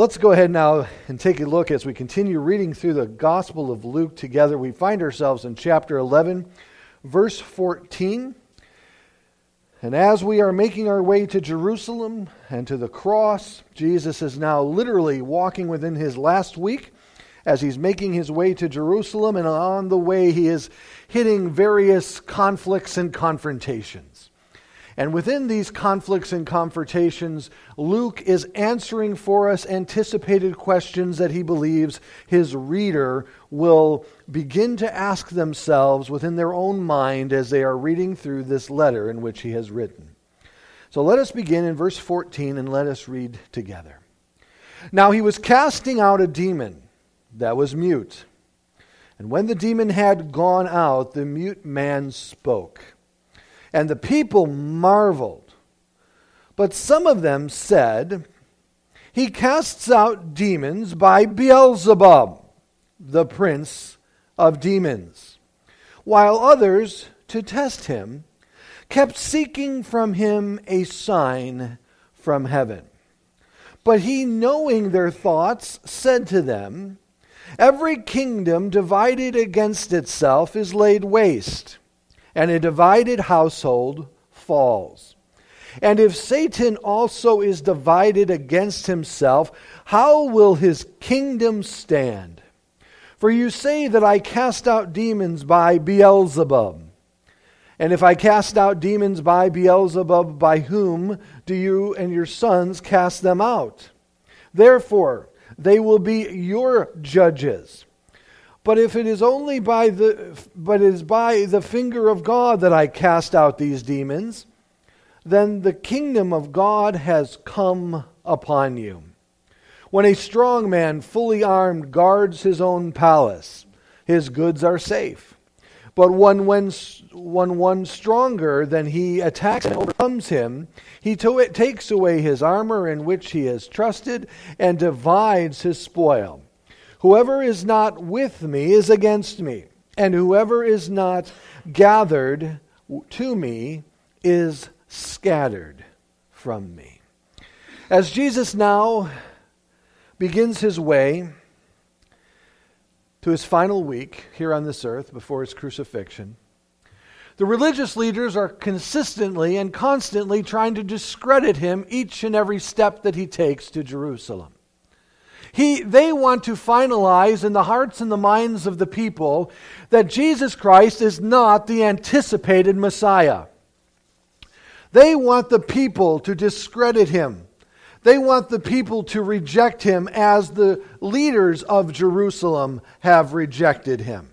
Let's go ahead now and take a look as we continue reading through the Gospel of Luke together. We find ourselves in chapter 11, verse 14. And as we are making our way to Jerusalem and to the cross, Jesus is now literally walking within his last week as he's making his way to Jerusalem. And on the way, he is hitting various conflicts and confrontations. And within these conflicts and confrontations, Luke is answering for us anticipated questions that he believes his reader will begin to ask themselves within their own mind as they are reading through this letter in which he has written. So let us begin in verse 14 and let us read together. Now he was casting out a demon that was mute. And when the demon had gone out, the mute man spoke and the people marveled. But some of them said, He casts out demons by Beelzebub, the prince of demons. While others, to test him, kept seeking from him a sign from heaven. But he, knowing their thoughts, said to them, Every kingdom divided against itself is laid waste and a divided household falls. And if Satan also is divided against himself, how will his kingdom stand? For you say that I cast out demons by Beelzebub. And if I cast out demons by Beelzebub, by whom do you and your sons cast them out? Therefore, they will be your judges. But if it is only by the but it is by the finger of God that I cast out these demons, then the kingdom of God has come upon you. When a strong man, fully armed, guards his own palace, his goods are safe. But when, when, when one stronger than he attacks and overcomes him, he to- takes away his armor in which he has trusted and divides his spoil. Whoever is not with me is against me, and whoever is not gathered to me is scattered from me. As Jesus now begins his way to his final week here on this earth before his crucifixion, the religious leaders are consistently and constantly trying to discredit him each and every step that he takes to Jerusalem. He, they want to finalize in the hearts and the minds of the people that Jesus Christ is not the anticipated Messiah. They want the people to discredit him. They want the people to reject him as the leaders of Jerusalem have rejected him.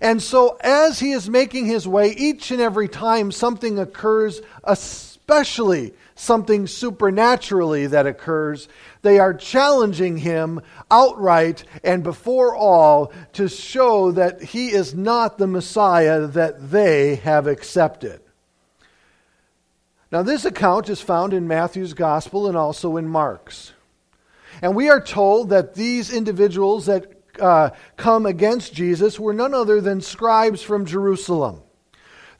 And so, as he is making his way, each and every time something occurs, especially something supernaturally that occurs, they are challenging him outright and before all to show that he is not the Messiah that they have accepted. Now, this account is found in Matthew's Gospel and also in Mark's. And we are told that these individuals that uh, come against Jesus were none other than scribes from Jerusalem.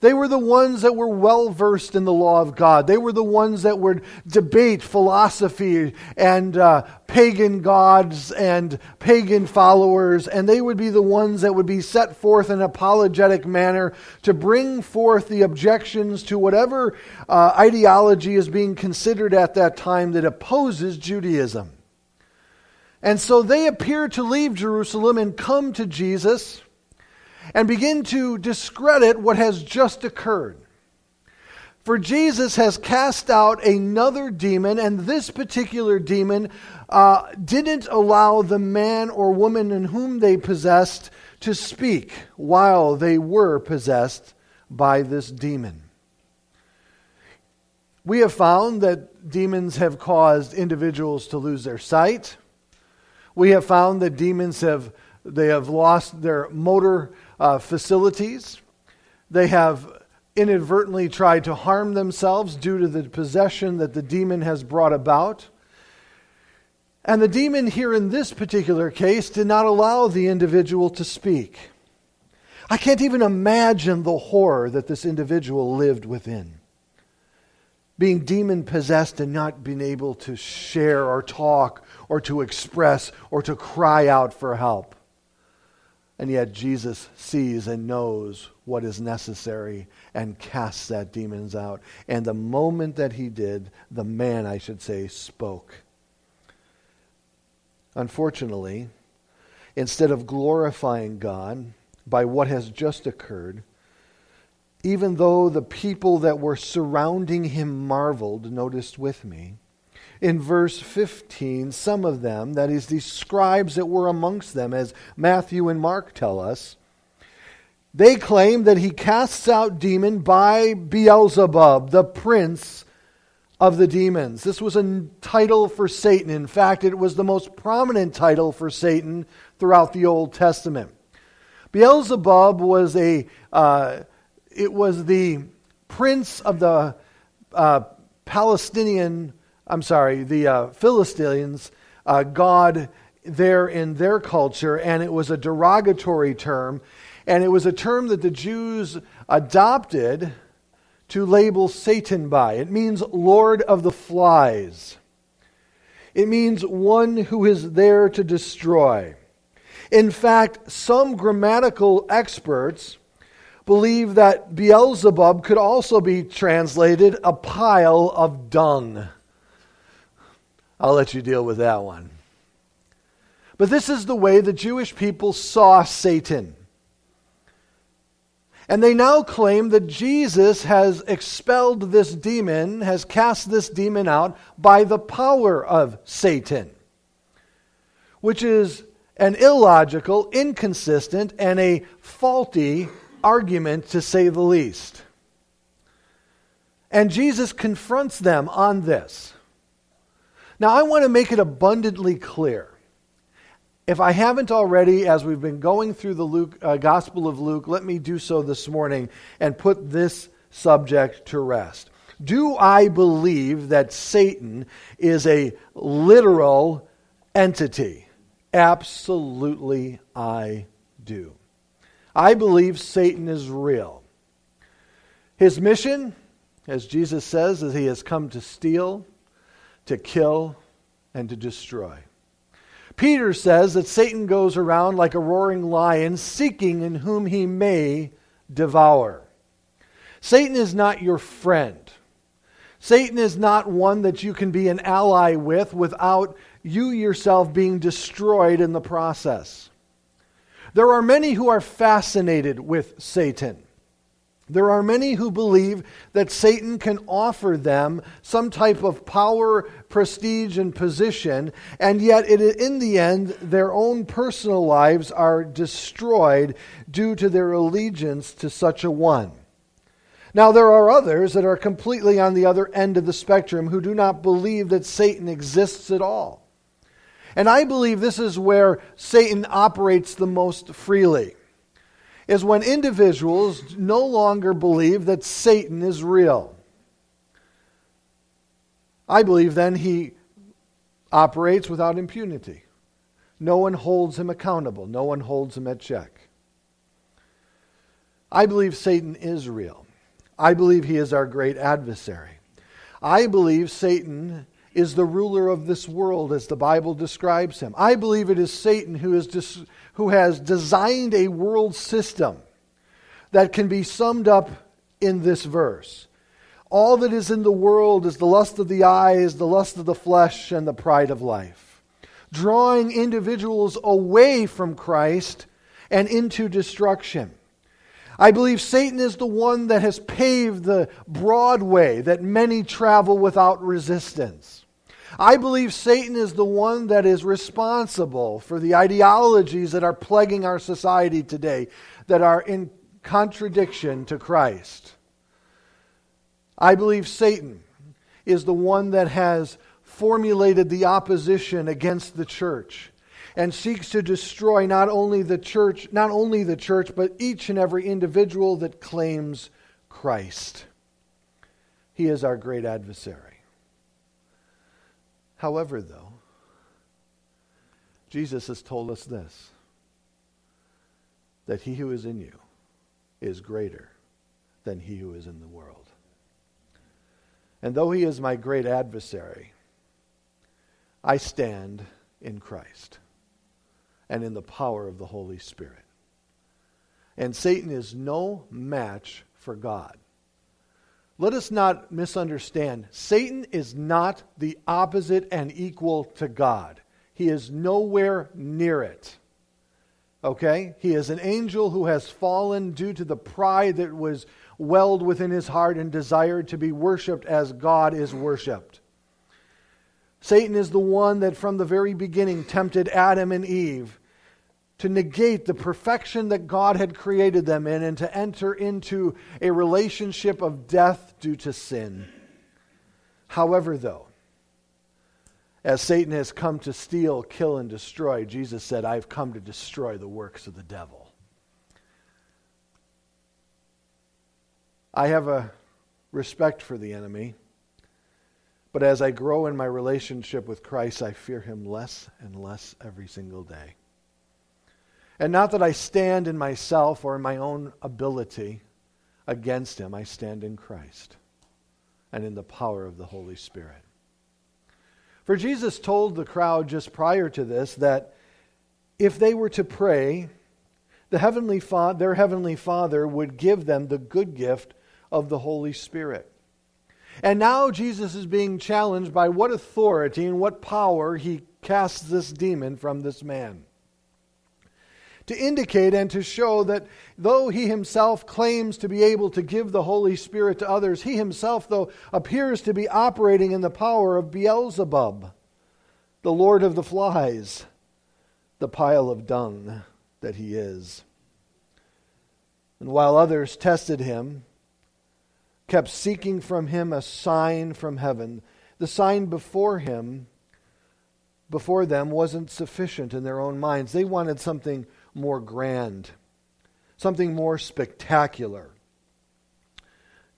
They were the ones that were well versed in the law of God. They were the ones that would debate philosophy and uh, pagan gods and pagan followers, and they would be the ones that would be set forth in an apologetic manner to bring forth the objections to whatever uh, ideology is being considered at that time that opposes Judaism. And so they appear to leave Jerusalem and come to Jesus and begin to discredit what has just occurred. For Jesus has cast out another demon, and this particular demon uh, didn't allow the man or woman in whom they possessed to speak while they were possessed by this demon. We have found that demons have caused individuals to lose their sight. We have found that demons have they have lost their motor uh, facilities. They have inadvertently tried to harm themselves due to the possession that the demon has brought about. And the demon here in this particular case did not allow the individual to speak. I can't even imagine the horror that this individual lived within. being demon possessed and not being able to share or talk or to express or to cry out for help. And yet Jesus sees and knows what is necessary and casts that demons out. And the moment that he did, the man, I should say, spoke. Unfortunately, instead of glorifying God by what has just occurred, even though the people that were surrounding him marveled, noticed with me, in verse 15, some of them, that is, the scribes that were amongst them, as Matthew and Mark tell us, they claim that he casts out demon by Beelzebub, the prince of the demons. This was a title for Satan. In fact, it was the most prominent title for Satan throughout the Old Testament. Beelzebub was a uh, it was the prince of the uh, Palestinian I'm sorry, the uh, Philistines, uh, God there in their culture, and it was a derogatory term. And it was a term that the Jews adopted to label Satan by. It means Lord of the Flies. It means one who is there to destroy. In fact, some grammatical experts believe that Beelzebub could also be translated a pile of dung. I'll let you deal with that one. But this is the way the Jewish people saw Satan. And they now claim that Jesus has expelled this demon, has cast this demon out by the power of Satan, which is an illogical, inconsistent, and a faulty argument to say the least. And Jesus confronts them on this. Now, I want to make it abundantly clear. If I haven't already, as we've been going through the Luke, uh, Gospel of Luke, let me do so this morning and put this subject to rest. Do I believe that Satan is a literal entity? Absolutely, I do. I believe Satan is real. His mission, as Jesus says, is he has come to steal, to kill, and to destroy. Peter says that Satan goes around like a roaring lion, seeking in whom he may devour. Satan is not your friend. Satan is not one that you can be an ally with without you yourself being destroyed in the process. There are many who are fascinated with Satan. There are many who believe that Satan can offer them some type of power, prestige, and position, and yet it, in the end, their own personal lives are destroyed due to their allegiance to such a one. Now, there are others that are completely on the other end of the spectrum who do not believe that Satan exists at all. And I believe this is where Satan operates the most freely is when individuals no longer believe that Satan is real. I believe then he operates without impunity. No one holds him accountable, no one holds him at check. I believe Satan is real. I believe he is our great adversary. I believe Satan is the ruler of this world as the Bible describes him. I believe it is Satan who is dis- who has designed a world system that can be summed up in this verse. All that is in the world is the lust of the eyes, the lust of the flesh, and the pride of life, drawing individuals away from Christ and into destruction. I believe Satan is the one that has paved the broad way that many travel without resistance. I believe Satan is the one that is responsible for the ideologies that are plaguing our society today that are in contradiction to Christ. I believe Satan is the one that has formulated the opposition against the church and seeks to destroy not only the church, not only the church, but each and every individual that claims Christ. He is our great adversary. However, though, Jesus has told us this that he who is in you is greater than he who is in the world. And though he is my great adversary, I stand in Christ and in the power of the Holy Spirit. And Satan is no match for God. Let us not misunderstand. Satan is not the opposite and equal to God. He is nowhere near it. Okay? He is an angel who has fallen due to the pride that was welled within his heart and desired to be worshiped as God is worshiped. Satan is the one that from the very beginning tempted Adam and Eve to negate the perfection that God had created them in and to enter into a relationship of death due to sin. However, though, as Satan has come to steal, kill, and destroy, Jesus said, I've come to destroy the works of the devil. I have a respect for the enemy, but as I grow in my relationship with Christ, I fear him less and less every single day. And not that I stand in myself or in my own ability against him, I stand in Christ and in the power of the Holy Spirit. For Jesus told the crowd just prior to this that if they were to pray, the heavenly Fa- their heavenly Father would give them the good gift of the Holy Spirit. And now Jesus is being challenged by what authority and what power he casts this demon from this man to indicate and to show that though he himself claims to be able to give the Holy Spirit to others, he himself, though, appears to be operating in the power of Beelzebub, the Lord of the flies, the pile of dung that he is. And while others tested him, kept seeking from him a sign from heaven, the sign before him, before them, wasn't sufficient in their own minds. They wanted something more grand, something more spectacular,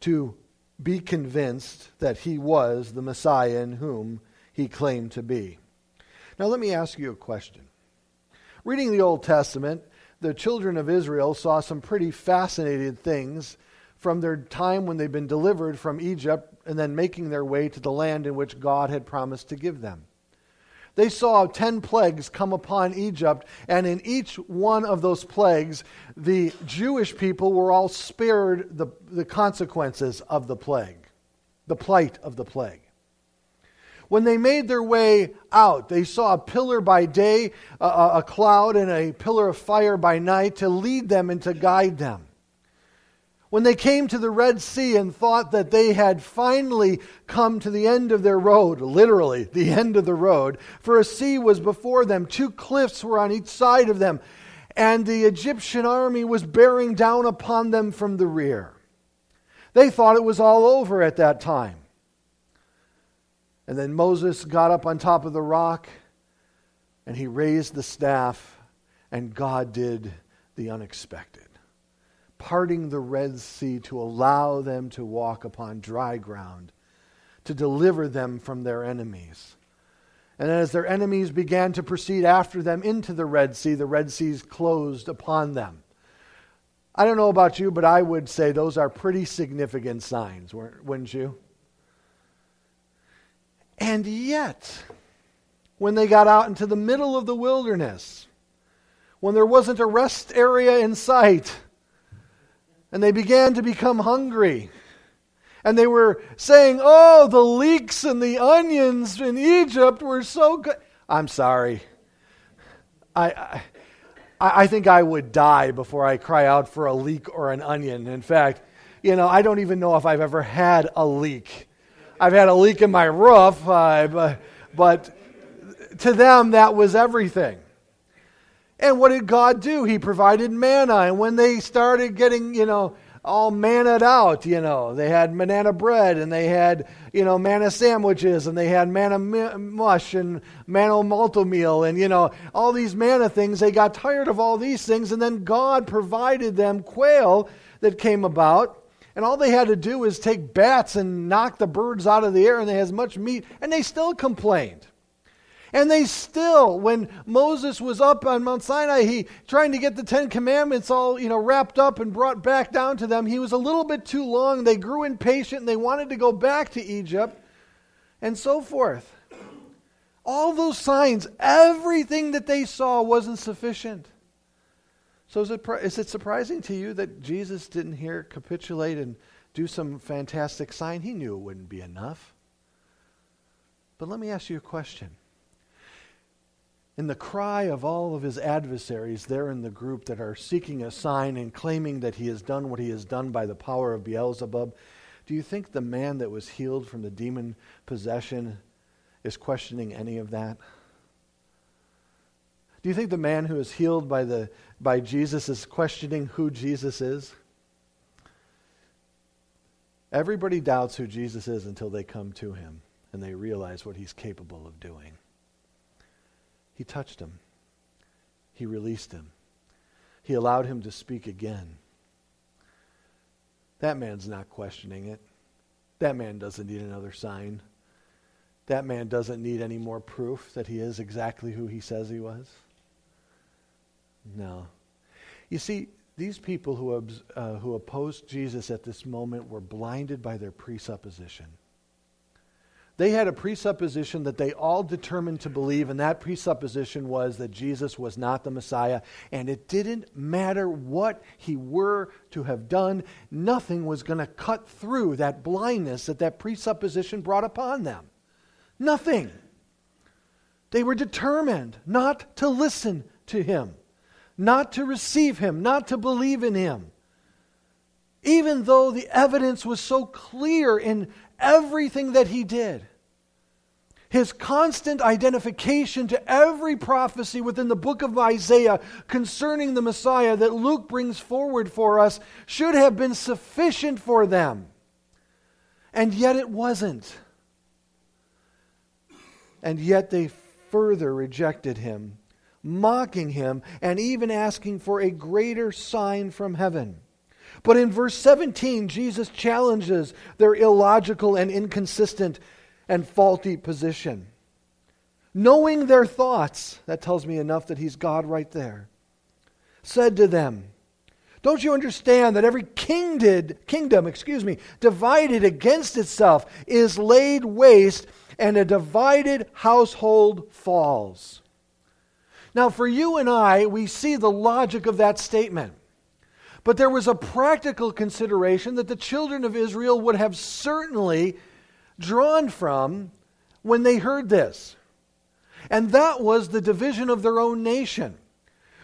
to be convinced that he was the Messiah in whom he claimed to be. Now, let me ask you a question. Reading the Old Testament, the children of Israel saw some pretty fascinating things from their time when they'd been delivered from Egypt and then making their way to the land in which God had promised to give them. They saw 10 plagues come upon Egypt, and in each one of those plagues, the Jewish people were all spared the, the consequences of the plague, the plight of the plague. When they made their way out, they saw a pillar by day, a, a cloud, and a pillar of fire by night to lead them and to guide them when they came to the Red Sea and thought that they had finally come to the end of their road, literally, the end of the road, for a sea was before them, two cliffs were on each side of them, and the Egyptian army was bearing down upon them from the rear. They thought it was all over at that time. And then Moses got up on top of the rock and he raised the staff, and God did the unexpected parting the Red Sea to allow them to walk upon dry ground, to deliver them from their enemies. And as their enemies began to proceed after them into the Red Sea, the Red Seas closed upon them. I don't know about you, but I would say those are pretty significant signs, wouldn't you? And yet, when they got out into the middle of the wilderness, when there wasn't a rest area in sight, and they began to become hungry. And they were saying, Oh, the leeks and the onions in Egypt were so good. I'm sorry. I, I, I think I would die before I cry out for a leek or an onion. In fact, you know, I don't even know if I've ever had a leek. I've had a leak in my roof, uh, but, but to them, that was everything. And what did God do? He provided manna. And when they started getting, you know, all mannaed out, you know, they had manna bread and they had, you know, manna sandwiches and they had manna mush and manna Malt-O-Meal and, you know, all these manna things. They got tired of all these things. And then God provided them quail that came about. And all they had to do was take bats and knock the birds out of the air and they had as much meat. And they still complained. And they still, when Moses was up on Mount Sinai, he trying to get the Ten Commandments all, you know, wrapped up and brought back down to them. He was a little bit too long. They grew impatient and they wanted to go back to Egypt and so forth. All those signs, everything that they saw wasn't sufficient. So is it, is it surprising to you that Jesus didn't here capitulate and do some fantastic sign? He knew it wouldn't be enough. But let me ask you a question. In the cry of all of his adversaries there in the group that are seeking a sign and claiming that he has done what he has done by the power of Beelzebub, do you think the man that was healed from the demon possession is questioning any of that? Do you think the man who is healed by, the, by Jesus is questioning who Jesus is? Everybody doubts who Jesus is until they come to him and they realize what he's capable of doing. He touched him, he released him, he allowed him to speak again. That man's not questioning it. That man doesn't need another sign. That man doesn't need any more proof that he is exactly who he says he was. No. You see, these people who, uh, who opposed Jesus at this moment were blinded by their presupposition. They had a presupposition that they all determined to believe, and that presupposition was that Jesus was not the Messiah, and it didn't matter what he were to have done, nothing was going to cut through that blindness that that presupposition brought upon them. Nothing. They were determined not to listen to him, not to receive him, not to believe in him. Even though the evidence was so clear in everything that he did. His constant identification to every prophecy within the book of Isaiah concerning the Messiah that Luke brings forward for us should have been sufficient for them. And yet it wasn't. And yet they further rejected him, mocking him, and even asking for a greater sign from heaven. But in verse 17, Jesus challenges their illogical and inconsistent and faulty position. Knowing their thoughts, that tells me enough that he's God right there, said to them, Don't you understand that every kingdom, kingdom, excuse me, divided against itself is laid waste, and a divided household falls? Now, for you and I, we see the logic of that statement. But there was a practical consideration that the children of Israel would have certainly drawn from when they heard this. And that was the division of their own nation.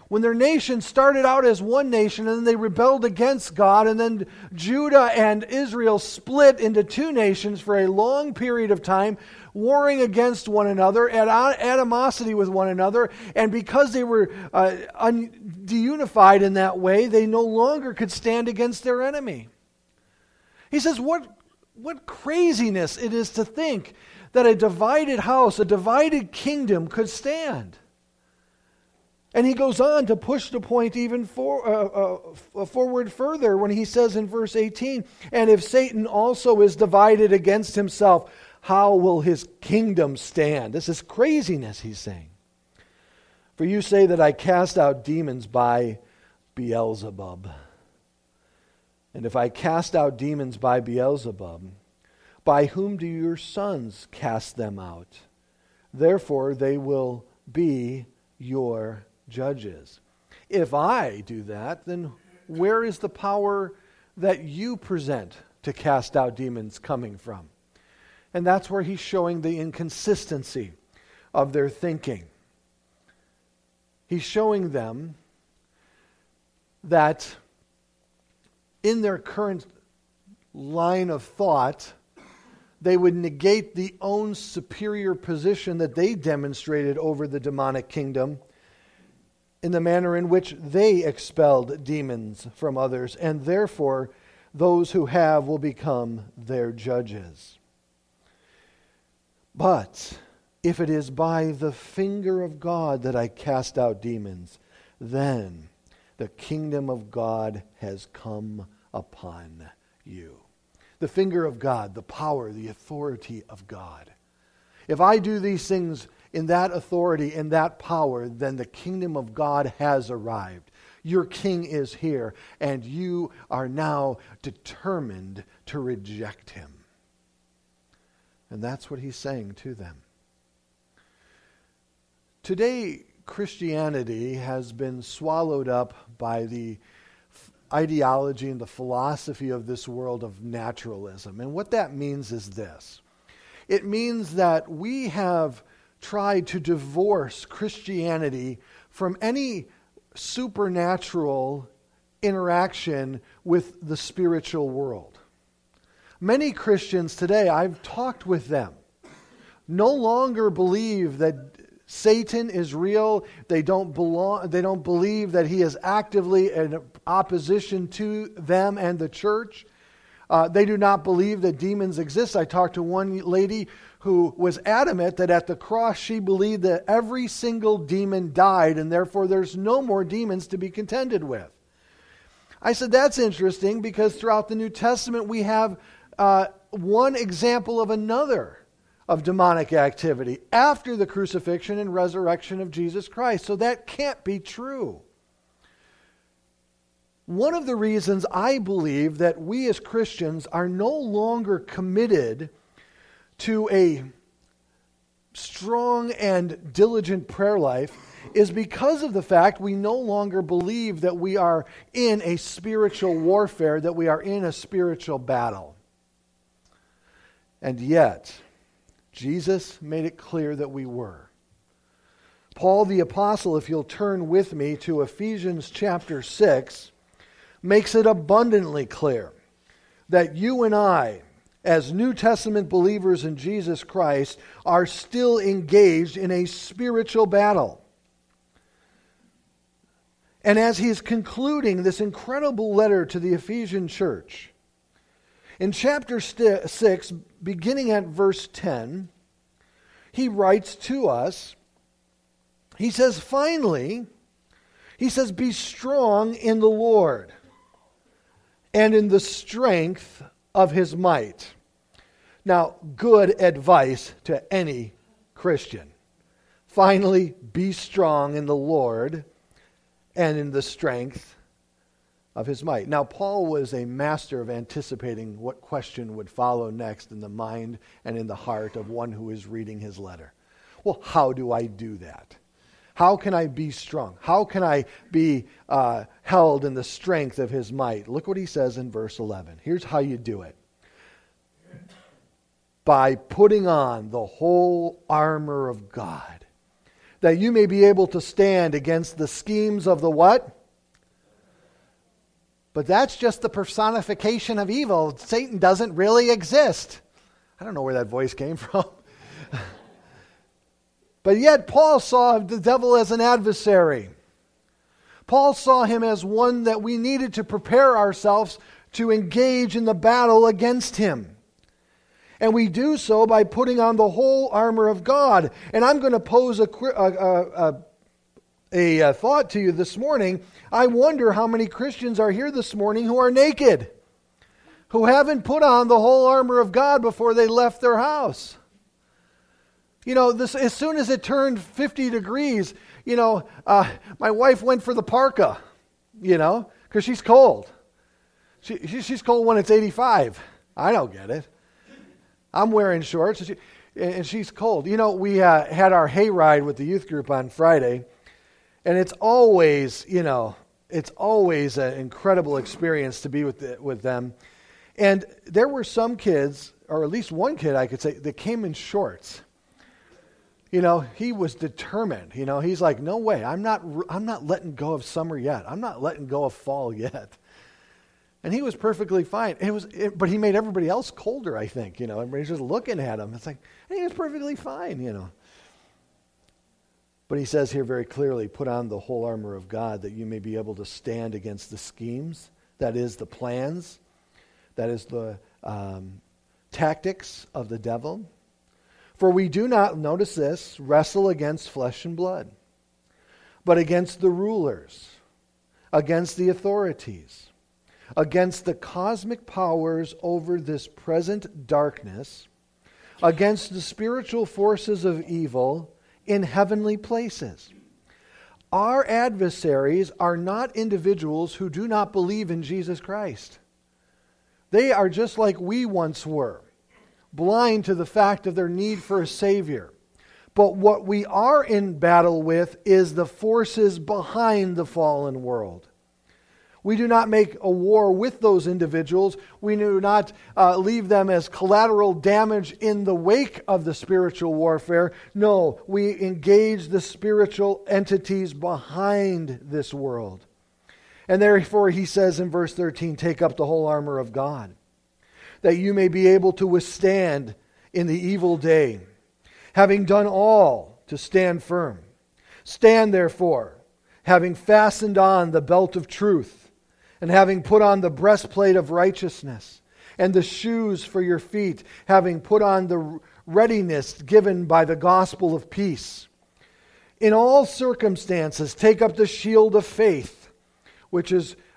When their nation started out as one nation and then they rebelled against God, and then Judah and Israel split into two nations for a long period of time, warring against one another, at animosity with one another, and because they were uh, un- deunified in that way, they no longer could stand against their enemy. He says, What, what craziness it is to think that a divided house, a divided kingdom could stand. And he goes on to push the point even for, uh, uh, forward further when he says in verse 18, And if Satan also is divided against himself, how will his kingdom stand? This is craziness, he's saying. For you say that I cast out demons by Beelzebub. And if I cast out demons by Beelzebub, by whom do your sons cast them out? Therefore, they will be your judges. If I do that, then where is the power that you present to cast out demons coming from? And that's where he's showing the inconsistency of their thinking. He's showing them that in their current line of thought, they would negate the own superior position that they demonstrated over the demonic kingdom in the manner in which they expelled demons from others, and therefore those who have will become their judges. But if it is by the finger of God that I cast out demons, then the kingdom of God has come upon you. The finger of God, the power, the authority of God. If I do these things in that authority, in that power, then the kingdom of God has arrived. Your king is here, and you are now determined to reject him. And that's what he's saying to them. Today, Christianity has been swallowed up by the ideology and the philosophy of this world of naturalism. And what that means is this it means that we have tried to divorce Christianity from any supernatural interaction with the spiritual world. Many Christians today, I've talked with them, no longer believe that Satan is real. They don't belong they don't believe that he is actively in opposition to them and the church. Uh, they do not believe that demons exist. I talked to one lady who was adamant that at the cross she believed that every single demon died and therefore there's no more demons to be contended with. I said, that's interesting because throughout the New Testament we have uh, one example of another of demonic activity after the crucifixion and resurrection of Jesus Christ. So that can't be true. One of the reasons I believe that we as Christians are no longer committed to a strong and diligent prayer life is because of the fact we no longer believe that we are in a spiritual warfare, that we are in a spiritual battle. And yet, Jesus made it clear that we were. Paul the Apostle, if you'll turn with me to Ephesians chapter 6, makes it abundantly clear that you and I, as New Testament believers in Jesus Christ, are still engaged in a spiritual battle. And as he's concluding this incredible letter to the Ephesian church, in chapter 6, beginning at verse 10, he writes to us, he says, finally, he says, be strong in the Lord and in the strength of his might. Now, good advice to any Christian. Finally, be strong in the Lord and in the strength of his might. Now, Paul was a master of anticipating what question would follow next in the mind and in the heart of one who is reading his letter. Well, how do I do that? How can I be strong? How can I be uh, held in the strength of his might? Look what he says in verse 11. Here's how you do it by putting on the whole armor of God, that you may be able to stand against the schemes of the what? But that's just the personification of evil. Satan doesn't really exist. I don't know where that voice came from. But yet, Paul saw the devil as an adversary. Paul saw him as one that we needed to prepare ourselves to engage in the battle against him. And we do so by putting on the whole armor of God. And I'm going to pose a, a, a, a, thought to you this morning. I wonder how many Christians are here this morning who are naked, who haven't put on the whole armor of God before they left their house. You know, this, as soon as it turned 50 degrees, you know, uh, my wife went for the parka, you know, because she's cold. She, she's cold when it's 85. I don't get it. I'm wearing shorts, and, she, and she's cold. You know, we uh, had our hayride with the youth group on Friday and it's always, you know, it's always an incredible experience to be with, the, with them. And there were some kids, or at least one kid I could say, that came in shorts. You know, he was determined. You know, he's like, no way, I'm not, I'm not letting go of summer yet. I'm not letting go of fall yet. And he was perfectly fine. It was, it, but he made everybody else colder, I think. You know, everybody's just looking at him. It's like, he was perfectly fine, you know. But he says here very clearly put on the whole armor of God that you may be able to stand against the schemes, that is, the plans, that is, the um, tactics of the devil. For we do not, notice this, wrestle against flesh and blood, but against the rulers, against the authorities, against the cosmic powers over this present darkness, against the spiritual forces of evil in heavenly places. Our adversaries are not individuals who do not believe in Jesus Christ. They are just like we once were, blind to the fact of their need for a Savior. But what we are in battle with is the forces behind the fallen world. We do not make a war with those individuals. We do not uh, leave them as collateral damage in the wake of the spiritual warfare. No, we engage the spiritual entities behind this world. And therefore, he says in verse 13, take up the whole armor of God, that you may be able to withstand in the evil day, having done all to stand firm. Stand therefore, having fastened on the belt of truth and having put on the breastplate of righteousness, and the shoes for your feet, having put on the readiness given by the gospel of peace. In all circumstances, take up the shield of faith, which is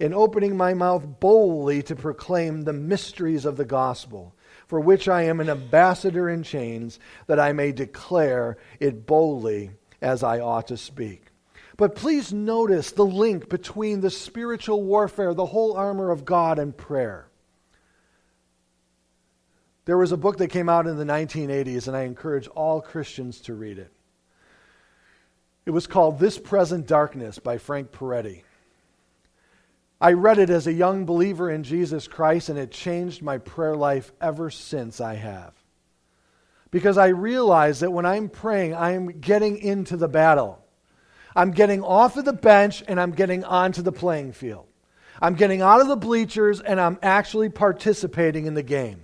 in opening my mouth boldly to proclaim the mysteries of the gospel, for which I am an ambassador in chains, that I may declare it boldly as I ought to speak. But please notice the link between the spiritual warfare, the whole armor of God, and prayer. There was a book that came out in the 1980s, and I encourage all Christians to read it. It was called This Present Darkness by Frank Peretti. I read it as a young believer in Jesus Christ, and it changed my prayer life ever since I have. Because I realize that when I'm praying, I'm getting into the battle. I'm getting off of the bench and I'm getting onto the playing field. I'm getting out of the bleachers and I'm actually participating in the game.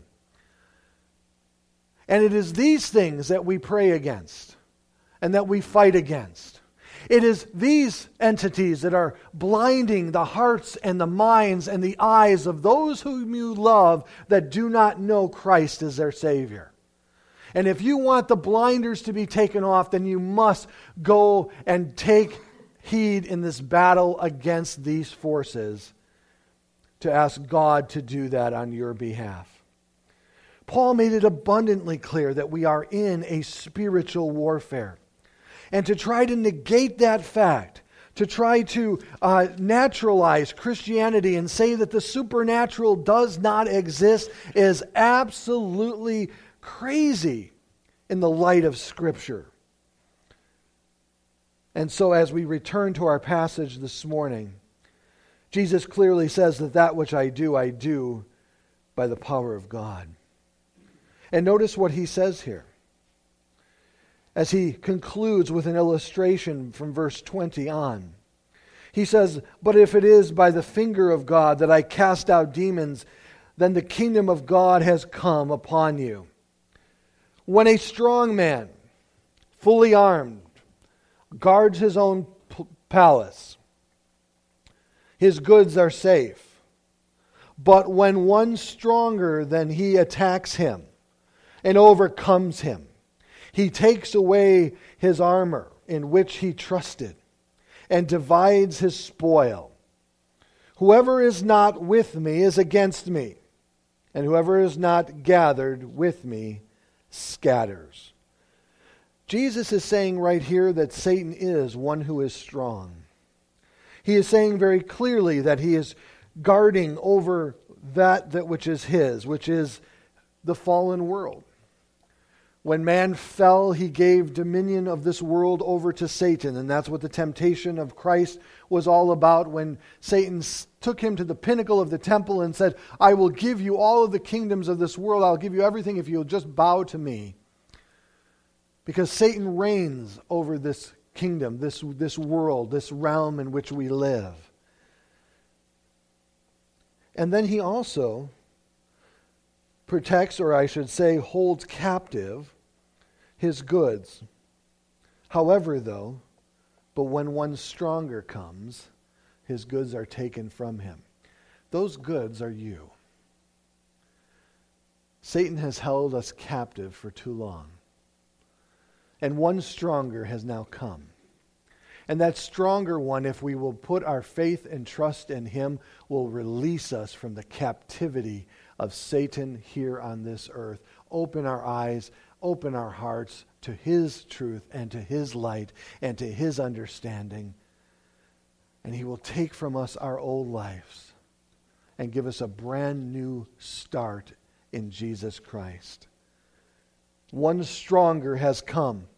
And it is these things that we pray against and that we fight against. It is these entities that are blinding the hearts and the minds and the eyes of those whom you love that do not know Christ as their Savior. And if you want the blinders to be taken off, then you must go and take heed in this battle against these forces to ask God to do that on your behalf. Paul made it abundantly clear that we are in a spiritual warfare. And to try to negate that fact, to try to uh, naturalize Christianity and say that the supernatural does not exist, is absolutely crazy in the light of Scripture. And so, as we return to our passage this morning, Jesus clearly says that that which I do, I do by the power of God. And notice what he says here. As he concludes with an illustration from verse 20 on. He says, But if it is by the finger of God that I cast out demons, then the kingdom of God has come upon you. When a strong man, fully armed, guards his own palace, his goods are safe. But when one stronger than he attacks him and overcomes him, he takes away his armor in which he trusted and divides his spoil. Whoever is not with me is against me, and whoever is not gathered with me scatters. Jesus is saying right here that Satan is one who is strong. He is saying very clearly that he is guarding over that, that which is his, which is the fallen world. When man fell, he gave dominion of this world over to Satan. And that's what the temptation of Christ was all about when Satan took him to the pinnacle of the temple and said, I will give you all of the kingdoms of this world. I'll give you everything if you'll just bow to me. Because Satan reigns over this kingdom, this, this world, this realm in which we live. And then he also protects, or I should say, holds captive his goods. However, though, but when one stronger comes, his goods are taken from him. Those goods are you. Satan has held us captive for too long. And one stronger has now come. And that stronger one, if we will put our faith and trust in him, will release us from the captivity of Satan here on this earth. Open our eyes, open our hearts to his truth and to his light and to his understanding. And he will take from us our old lives and give us a brand new start in Jesus Christ. One stronger has come,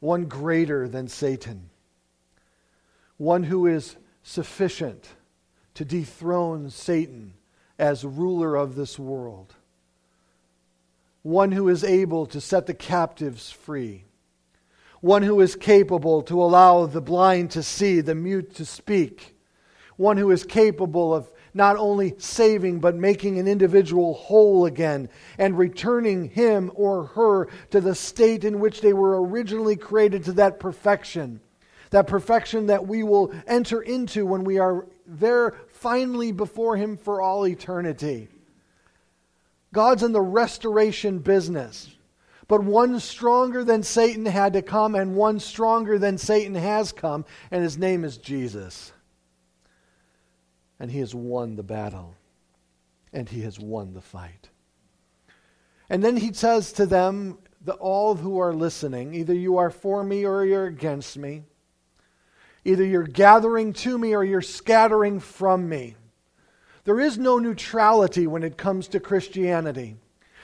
one greater than Satan, one who is sufficient to dethrone Satan as ruler of this world, one who is able to set the captives free, one who is capable to allow the blind to see, the mute to speak, one who is capable of not only saving, but making an individual whole again and returning him or her to the state in which they were originally created to that perfection. That perfection that we will enter into when we are there finally before him for all eternity. God's in the restoration business. But one stronger than Satan had to come, and one stronger than Satan has come, and his name is Jesus and he has won the battle and he has won the fight. And then he says to them, the, all who are listening, either you are for me or you're against me. Either you're gathering to me or you're scattering from me. There is no neutrality when it comes to Christianity.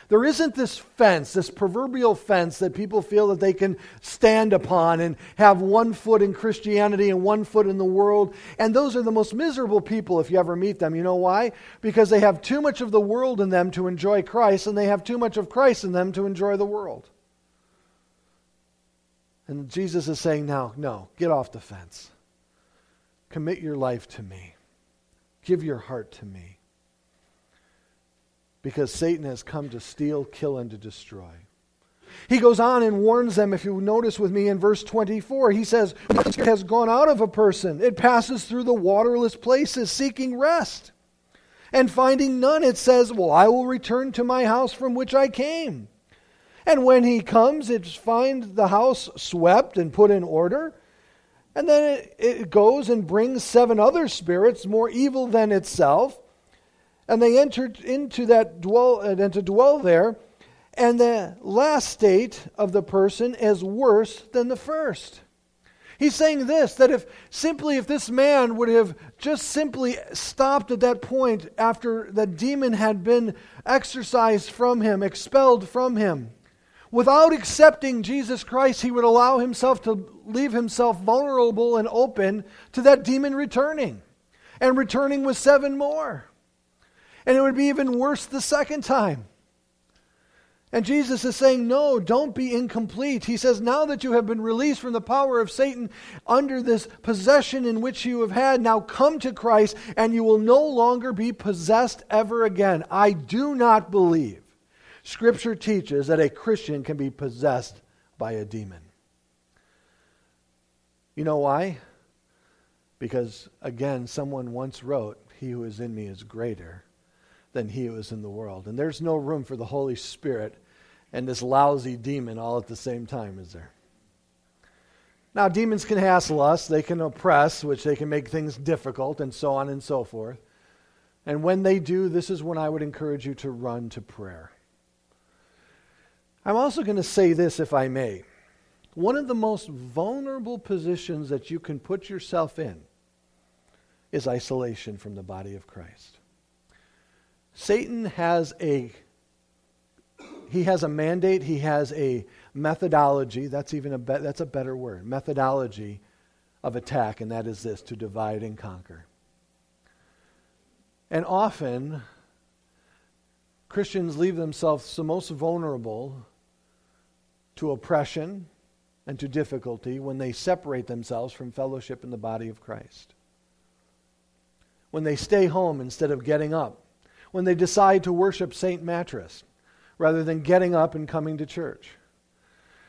There isn't this fence, this proverbial fence that people feel that they can stand upon and have one foot in Christianity and one foot in the world. And those are the most miserable people if you ever meet them. You know why? Because they have too much of the world in them to enjoy Christ, and they have too much of Christ in them to enjoy the world. And Jesus is saying now, no, get off the fence. Commit your life to me. Give your heart to me because Satan has come to steal, kill, and to destroy. He goes on and warns them, if you notice with me in verse 24, he says, It has gone out of a person. It passes through the waterless places seeking rest. And finding none, it says, Well, I will return to my house from which I came. And when he comes, it finds the house swept and put in order. And then it, it goes and brings seven other spirits more evil than itself. And they entered into that dwell uh, and to dwell there. And the last state of the person is worse than the first. He's saying this that if simply if this man would have just simply stopped at that point after the demon had been exorcised from him expelled from him without accepting jesus christ he would allow himself to leave himself vulnerable and open to that demon returning and returning with seven more and it would be even worse the second time. And Jesus is saying, No, don't be incomplete. He says, Now that you have been released from the power of Satan under this possession in which you have had, now come to Christ and you will no longer be possessed ever again. I do not believe Scripture teaches that a Christian can be possessed by a demon. You know why? Because, again, someone once wrote, He who is in me is greater than he who is in the world. And there's no room for the Holy Spirit and this lousy demon all at the same time, is there? Now, demons can hassle us, they can oppress, which they can make things difficult, and so on and so forth. And when they do, this is when I would encourage you to run to prayer. I'm also going to say this, if I may. One of the most vulnerable positions that you can put yourself in is isolation from the body of Christ. Satan has a he has a mandate, he has a methodology, that's even a be, that's a better word, methodology of attack and that is this to divide and conquer. And often Christians leave themselves the most vulnerable to oppression and to difficulty when they separate themselves from fellowship in the body of Christ. When they stay home instead of getting up when they decide to worship St. Mattress rather than getting up and coming to church.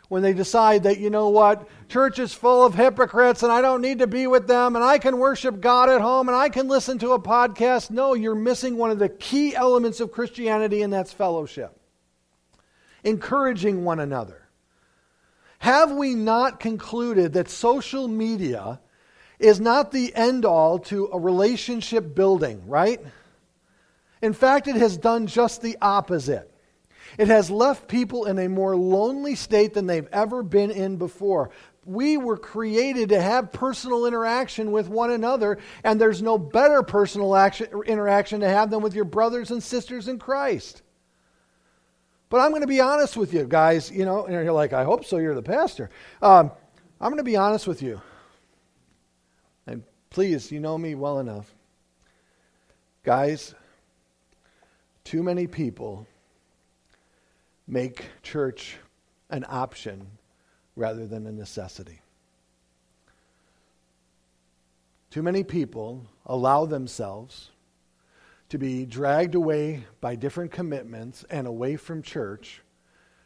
when they decide that, you know what, church is full of hypocrites and I don't need to be with them and I can worship God at home and I can listen to a podcast. No, you're missing one of the key elements of Christianity, and that's fellowship. Encouraging one another. Have we not concluded that social media is not the end all to a relationship building, right? In fact, it has done just the opposite. It has left people in a more lonely state than they've ever been in before. We were created to have personal interaction with one another, and there's no better personal action, interaction to have than with your brothers and sisters in Christ. But I'm going to be honest with you, guys. You know, and you're like, I hope so. You're the pastor. Um, I'm going to be honest with you. And please, you know me well enough. Guys, too many people make church an option rather than a necessity. Too many people allow themselves to be dragged away by different commitments and away from church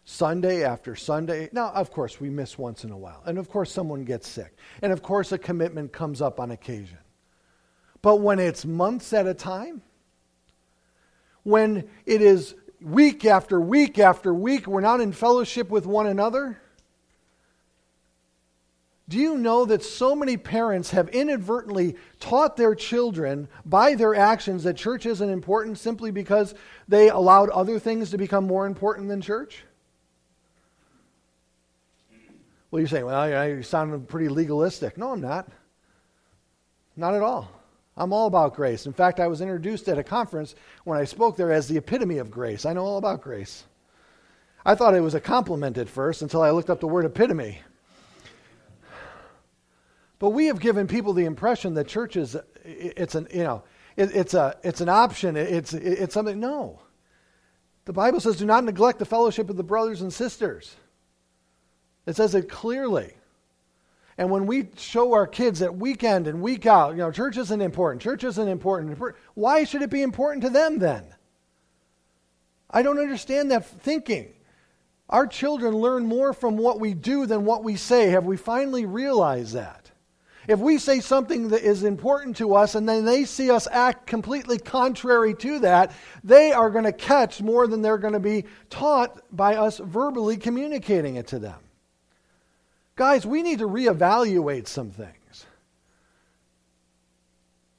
Sunday after Sunday. Now, of course, we miss once in a while. And of course, someone gets sick. And of course, a commitment comes up on occasion. But when it's months at a time, when it is week after week after week, we're not in fellowship with one another? Do you know that so many parents have inadvertently taught their children by their actions that church isn't important simply because they allowed other things to become more important than church? Well, you're saying, well, you sound pretty legalistic. No, I'm not. Not at all. I'm all about grace. In fact, I was introduced at a conference when I spoke there as the epitome of grace. I know all about grace. I thought it was a compliment at first until I looked up the word epitome. But we have given people the impression that church is it's an you know it, it's a it's an option. It's it's something. No, the Bible says, "Do not neglect the fellowship of the brothers and sisters." It says it clearly. And when we show our kids that weekend and week out, you know, church isn't important, church isn't important, why should it be important to them then? I don't understand that thinking. Our children learn more from what we do than what we say. Have we finally realized that? If we say something that is important to us and then they see us act completely contrary to that, they are going to catch more than they're going to be taught by us verbally communicating it to them. Guys, we need to reevaluate some things.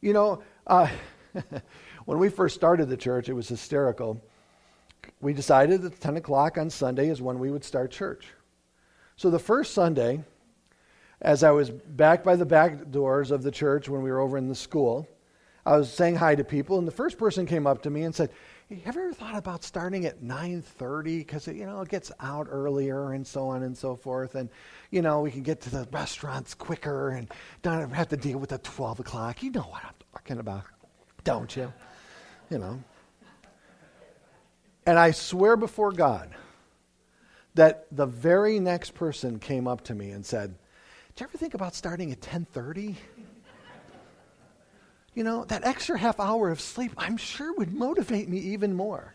You know, uh, when we first started the church, it was hysterical. We decided that 10 o'clock on Sunday is when we would start church. So the first Sunday, as I was back by the back doors of the church when we were over in the school, I was saying hi to people, and the first person came up to me and said, have you ever thought about starting at 9.30 because you know it gets out earlier and so on and so forth and you know we can get to the restaurants quicker and don't have to deal with the 12 o'clock. You know what i'm talking about don't you? You know? And i swear before god that the very next person came up to me and said you ever think about starting at 10.30 you know, that extra half hour of sleep, I'm sure would motivate me even more.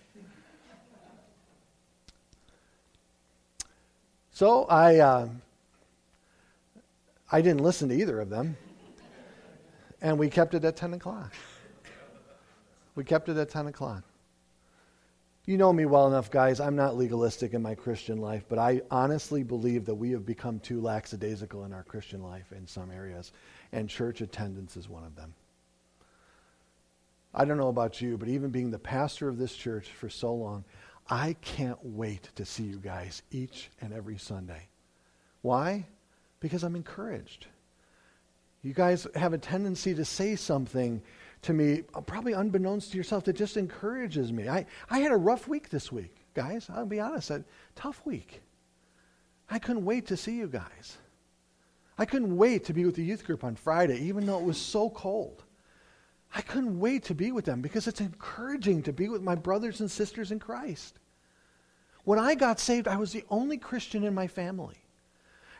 So I, uh, I didn't listen to either of them, and we kept it at 10 o'clock. We kept it at 10 o'clock. You know me well enough, guys. I'm not legalistic in my Christian life, but I honestly believe that we have become too lackadaisical in our Christian life in some areas, and church attendance is one of them. I don't know about you, but even being the pastor of this church for so long, I can't wait to see you guys each and every Sunday. Why? Because I'm encouraged. You guys have a tendency to say something to me, uh, probably unbeknownst to yourself, that just encourages me. I, I had a rough week this week, guys. I'll be honest. A tough week. I couldn't wait to see you guys. I couldn't wait to be with the youth group on Friday, even though it was so cold. I couldn't wait to be with them because it's encouraging to be with my brothers and sisters in Christ. When I got saved, I was the only Christian in my family.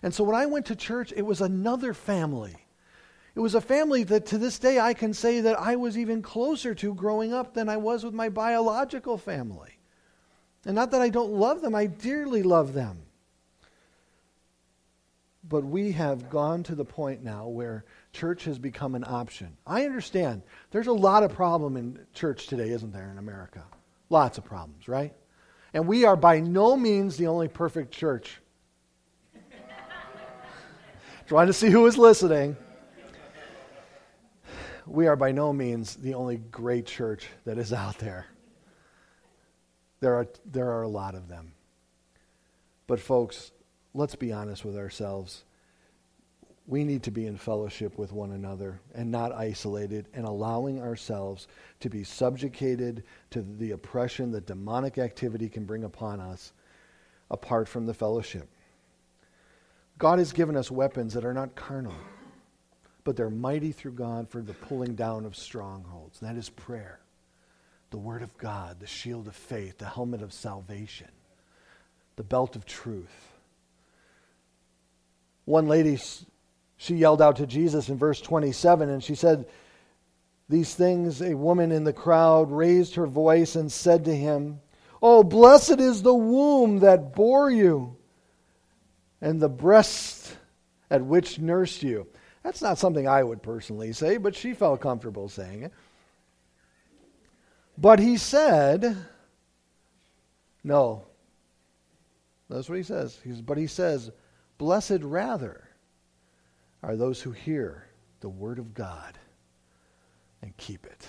And so when I went to church, it was another family. It was a family that to this day I can say that I was even closer to growing up than I was with my biological family. And not that I don't love them, I dearly love them. But we have gone to the point now where church has become an option. I understand. There's a lot of problem in church today, isn't there, in America? Lots of problems, right? And we are by no means the only perfect church. Trying to see who is listening. We are by no means the only great church that is out there. There are, there are a lot of them. But, folks, let's be honest with ourselves. We need to be in fellowship with one another and not isolated and allowing ourselves to be subjugated to the oppression that demonic activity can bring upon us apart from the fellowship. God has given us weapons that are not carnal, but they're mighty through God for the pulling down of strongholds. That is prayer, the Word of God, the shield of faith, the helmet of salvation, the belt of truth. One lady, she yelled out to Jesus in verse 27, and she said, These things, a woman in the crowd raised her voice and said to him, Oh, blessed is the womb that bore you and the breast at which nursed you. That's not something I would personally say, but she felt comfortable saying it. But he said, No. That's what he says. He's, but he says, Blessed rather are those who hear the word of God and keep it.